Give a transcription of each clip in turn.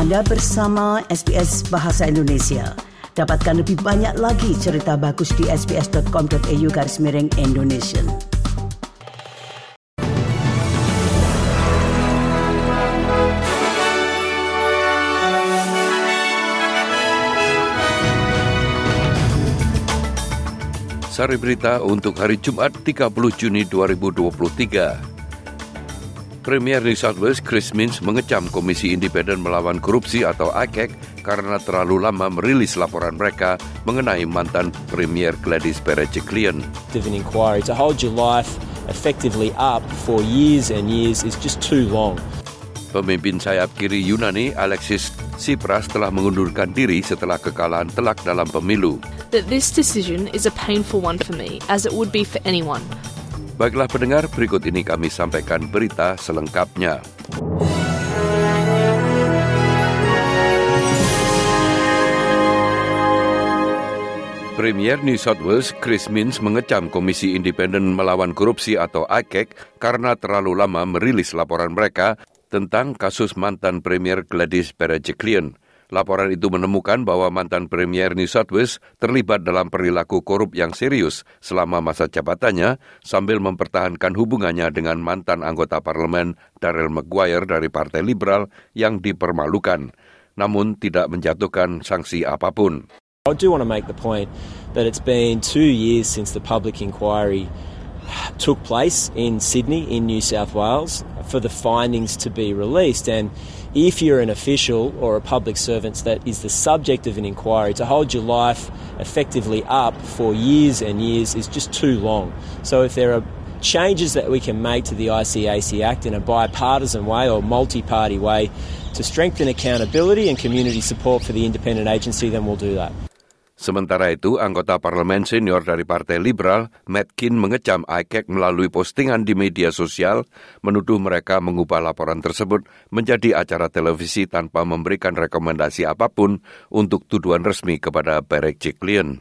Anda bersama SBS Bahasa Indonesia. Dapatkan lebih banyak lagi cerita bagus di sbs.com.au garis miring Indonesia. Sari berita untuk hari Jumat 30 Juni 2023. Premier New South Wales Chris Minns mengecam Komisi Independen Melawan Korupsi atau ICAC karena terlalu lama merilis laporan mereka mengenai mantan Premier Gladys Berejiklian. An inquiry to hold your life effectively up for years and years is just too long. Pemimpin sayap kiri Yunani Alexis Tsipras telah mengundurkan diri setelah kekalahan telak dalam pemilu. That this decision is a painful one for me, as it would be for anyone. Baiklah pendengar, berikut ini kami sampaikan berita selengkapnya. Premier New South Wales Chris Minns mengecam Komisi Independen Melawan Korupsi atau ICAC karena terlalu lama merilis laporan mereka tentang kasus mantan Premier Gladys Berejiklian. Laporan itu menemukan bahwa mantan Premier New South Wales terlibat dalam perilaku korup yang serius selama masa jabatannya sambil mempertahankan hubungannya dengan mantan anggota parlemen Daryl Maguire dari Partai Liberal yang dipermalukan, namun tidak menjatuhkan sanksi apa pun. I do want to make the point that it's been two years since the public inquiry took place in Sydney, in New South Wales, for the findings to be released. And if you're an official or a public servant that is the subject of an inquiry, to hold your life effectively up for years and years is just too long. So if there are changes that we can make to the ICAC Act in a bipartisan way or multi party way to strengthen accountability and community support for the independent agency, then we'll do that. Sementara itu, anggota parlemen senior dari Partai Liberal, Matt Keane mengecam ICAC melalui postingan di media sosial, menuduh mereka mengubah laporan tersebut menjadi acara televisi tanpa memberikan rekomendasi apa pun untuk tuduhan resmi kepada Barek Jiklian.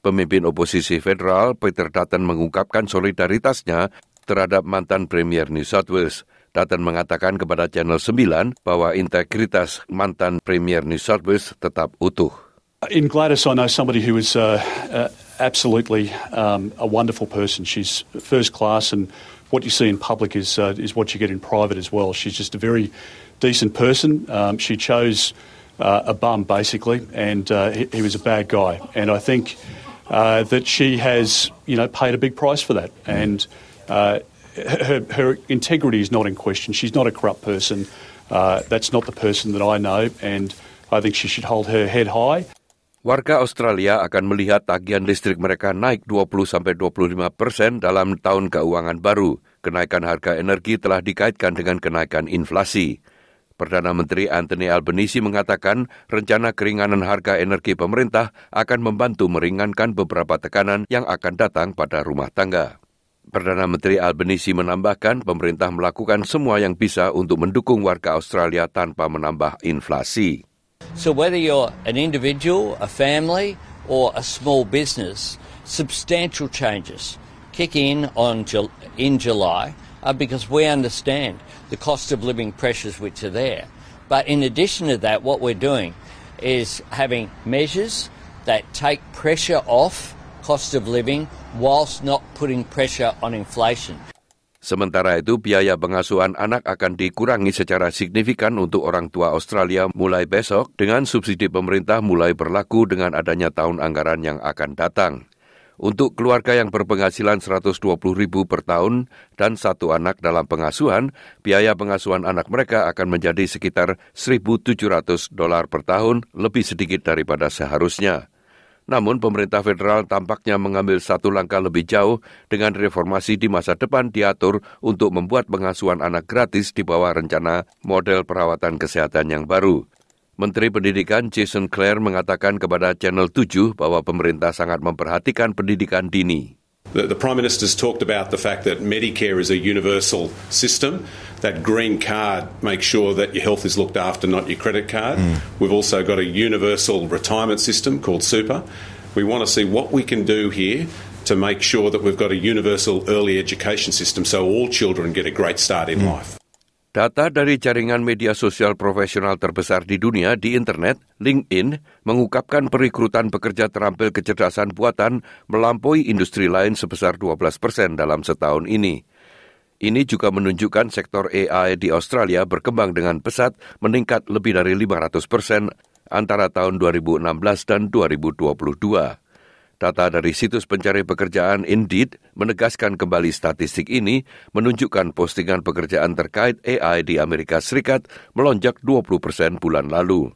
Pemimpin oposisi federal, Peter Dutton mengungkapkan solidaritasnya terhadap mantan Premier New South Wales. Dutton mengatakan kepada Channel 9 bahwa integritas mantan Premier New South Wales tetap utuh. In Gladys, I know somebody who is uh, uh, absolutely um, a wonderful person. She's first class, and what you see in public is uh, is what you get in private as well. She's just a very decent person. Um, she chose uh, a bum basically, and uh, he, he, was a bad guy. And I think uh, that she has, you know, paid a big price for that. And her, her integrity is not in question. She's not a corrupt person. that's not the person that I know, and I think she should hold her head high. Warga Australia akan melihat tagihan listrik mereka naik 20-25 persen dalam tahun keuangan baru. Kenaikan harga energi telah dikaitkan dengan kenaikan inflasi. Perdana Menteri Anthony Albanese mengatakan rencana keringanan harga energi pemerintah akan membantu meringankan beberapa tekanan yang akan datang pada rumah tangga. Perdana Menteri Albanese menambahkan pemerintah melakukan semua yang bisa untuk mendukung warga Australia tanpa menambah inflasi. So, whether you're an individual, a family, or a small business, substantial changes kick in on in July uh, because we understand the cost of living pressures which are there. But in addition to that, what we're doing is having measures that take pressure off cost of living whilst not putting pressure on inflation. Sementara itu, biaya pengasuhan anak akan dikurangi secara signifikan untuk orang tua Australia mulai besok dengan subsidi pemerintah mulai berlaku dengan adanya tahun anggaran yang akan datang. Untuk keluarga yang berpenghasilan 120 ribu per tahun dan satu anak dalam pengasuhan, biaya pengasuhan anak mereka akan menjadi sekitar 1.700 dolar per tahun, lebih sedikit daripada seharusnya. Namun pemerintah federal tampaknya mengambil satu langkah lebih jauh dengan reformasi di masa depan diatur untuk membuat pengasuhan anak gratis di bawah rencana model perawatan kesehatan yang baru. Menteri Pendidikan Jason Clare mengatakan kepada Channel 7 bahwa pemerintah sangat memperhatikan pendidikan dini. The, the, Prime Minister's talked about the fact that Medicare is a universal system. That green card makes sure that your health is looked after, not your credit card. Mm. We've also got a universal retirement system called Super. We want to see what we can do here to make sure that we've got a universal early education system so all children get a great start in mm. life. Data dari jaringan media sosial profesional terbesar di dunia di internet, LinkedIn, mengungkapkan perekrutan pekerja terampil kecerdasan buatan melampaui industri lain sebesar 12 persen dalam setahun ini. Ini juga menunjukkan sektor AI di Australia berkembang dengan pesat meningkat lebih dari 500 persen antara tahun 2016 dan 2022. Data dari situs pencari pekerjaan Indeed menegaskan kembali statistik ini menunjukkan postingan pekerjaan terkait AI di Amerika Serikat melonjak 20 persen bulan lalu.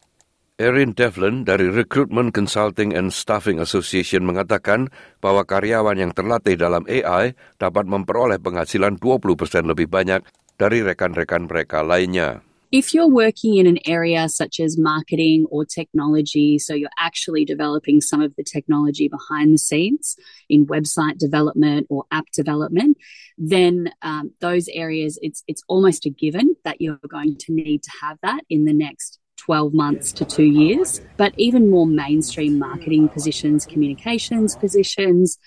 Erin Devlin dari Recruitment Consulting and Staffing Association mengatakan bahwa karyawan yang terlatih dalam AI dapat memperoleh penghasilan 20 persen lebih banyak dari rekan-rekan mereka lainnya. If you're working in an area such as marketing or technology, so you're actually developing some of the technology behind the scenes in website development or app development, then um, those areas it's it's almost a given that you're going to need to have that in the next 12 months to two years. But even more mainstream marketing positions, communications positions,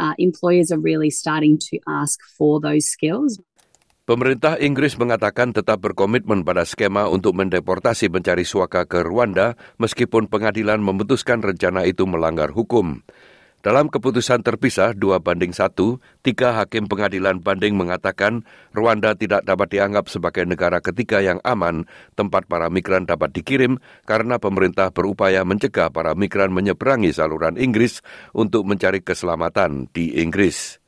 uh, employers are really starting to ask for those skills. Pemerintah Inggris mengatakan tetap berkomitmen pada skema untuk mendeportasi pencari suaka ke Rwanda meskipun pengadilan memutuskan rencana itu melanggar hukum. Dalam keputusan terpisah dua banding satu, tiga hakim pengadilan banding mengatakan Rwanda tidak dapat dianggap sebagai negara ketiga yang aman tempat para migran dapat dikirim karena pemerintah berupaya mencegah para migran menyeberangi saluran Inggris untuk mencari keselamatan di Inggris.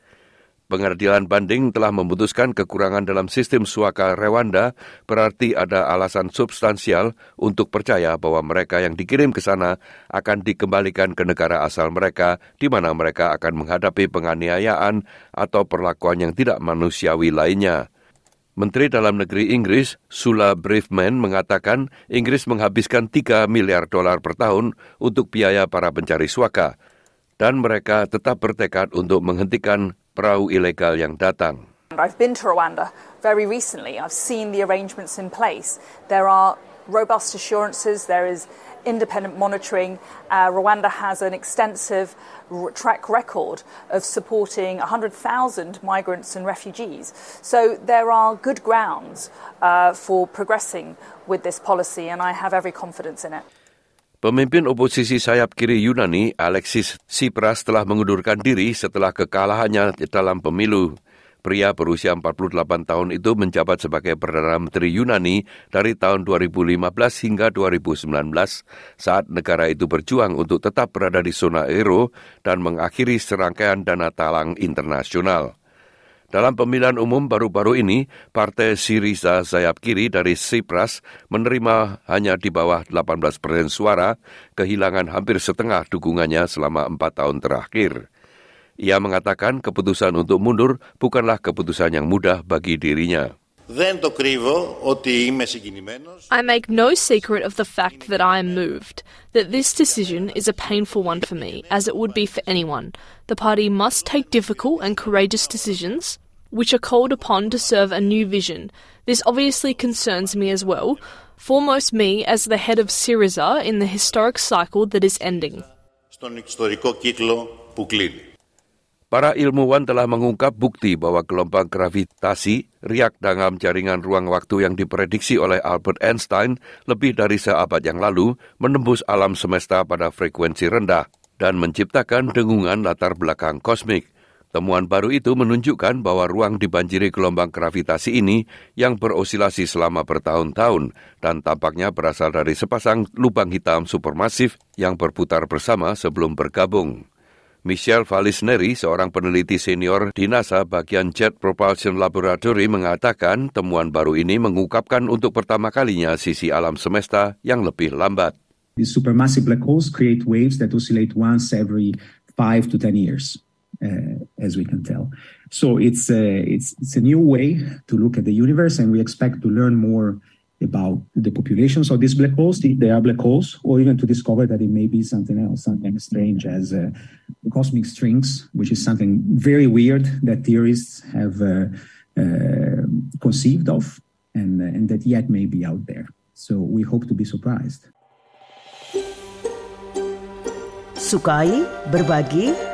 Pengadilan banding telah memutuskan kekurangan dalam sistem suaka Rwanda berarti ada alasan substansial untuk percaya bahwa mereka yang dikirim ke sana akan dikembalikan ke negara asal mereka di mana mereka akan menghadapi penganiayaan atau perlakuan yang tidak manusiawi lainnya. Menteri Dalam Negeri Inggris, Sula Braveman, mengatakan Inggris menghabiskan 3 miliar dolar per tahun untuk biaya para pencari suaka, dan mereka tetap bertekad untuk menghentikan perahu ilegal yang datang. I've been to Rwanda very recently. I've seen the arrangements in place. There are robust assurances, there is independent monitoring. Uh, Rwanda has an extensive track record of supporting 100,000 migrants and refugees. So there are good grounds uh, for progressing with this policy, and I have every confidence in it. Pemimpin oposisi sayap kiri Yunani, Alexis Tsipras telah mengundurkan diri setelah kekalahannya dalam pemilu. Pria berusia 48 tahun itu menjabat sebagai Perdana Menteri Yunani dari tahun 2015 hingga 2019 saat negara itu berjuang untuk tetap berada di zona euro dan mengakhiri serangkaian dana talang internasional. Dalam pemilihan umum baru-baru ini, Partai Siriza sayap kiri dari Sipras menerima hanya di bawah 18 persen suara, kehilangan hampir setengah dukungannya selama empat tahun terakhir. Ia mengatakan keputusan untuk mundur bukanlah keputusan yang mudah bagi dirinya. I make no secret of the fact that I am moved, that this decision is a painful one for me, as it would be for anyone. The party must take difficult and courageous decisions, which are called upon to serve a new vision. This obviously concerns me as well, foremost me as the head of Syriza in the historic cycle that is ending. Para ilmuwan telah mengungkap bukti bahwa gelombang gravitasi riak dalam jaringan ruang waktu yang diprediksi oleh Albert Einstein lebih dari seabad yang lalu menembus alam semesta pada frekuensi rendah dan menciptakan dengungan latar belakang kosmik. Temuan baru itu menunjukkan bahwa ruang dibanjiri gelombang gravitasi ini yang berosilasi selama bertahun-tahun dan tampaknya berasal dari sepasang lubang hitam supermasif yang berputar bersama sebelum bergabung. Michelle Valisneri, seorang peneliti senior di NASA bagian Jet Propulsion Laboratory mengatakan temuan baru ini mengungkapkan untuk pertama kalinya sisi alam semesta yang lebih lambat. These supermassive black holes create waves that oscillate once every five to ten years, as we can tell. So it's a, uh, it's, it's a new way to look at the universe, and we expect to learn more about the populations of these black holes, they are black holes, or even to discover that it may be something else, something strange as uh, cosmic strings, which is something very weird that theorists have uh, uh, conceived of and, uh, and that yet may be out there. So we hope to be surprised. Sukai, berbagi,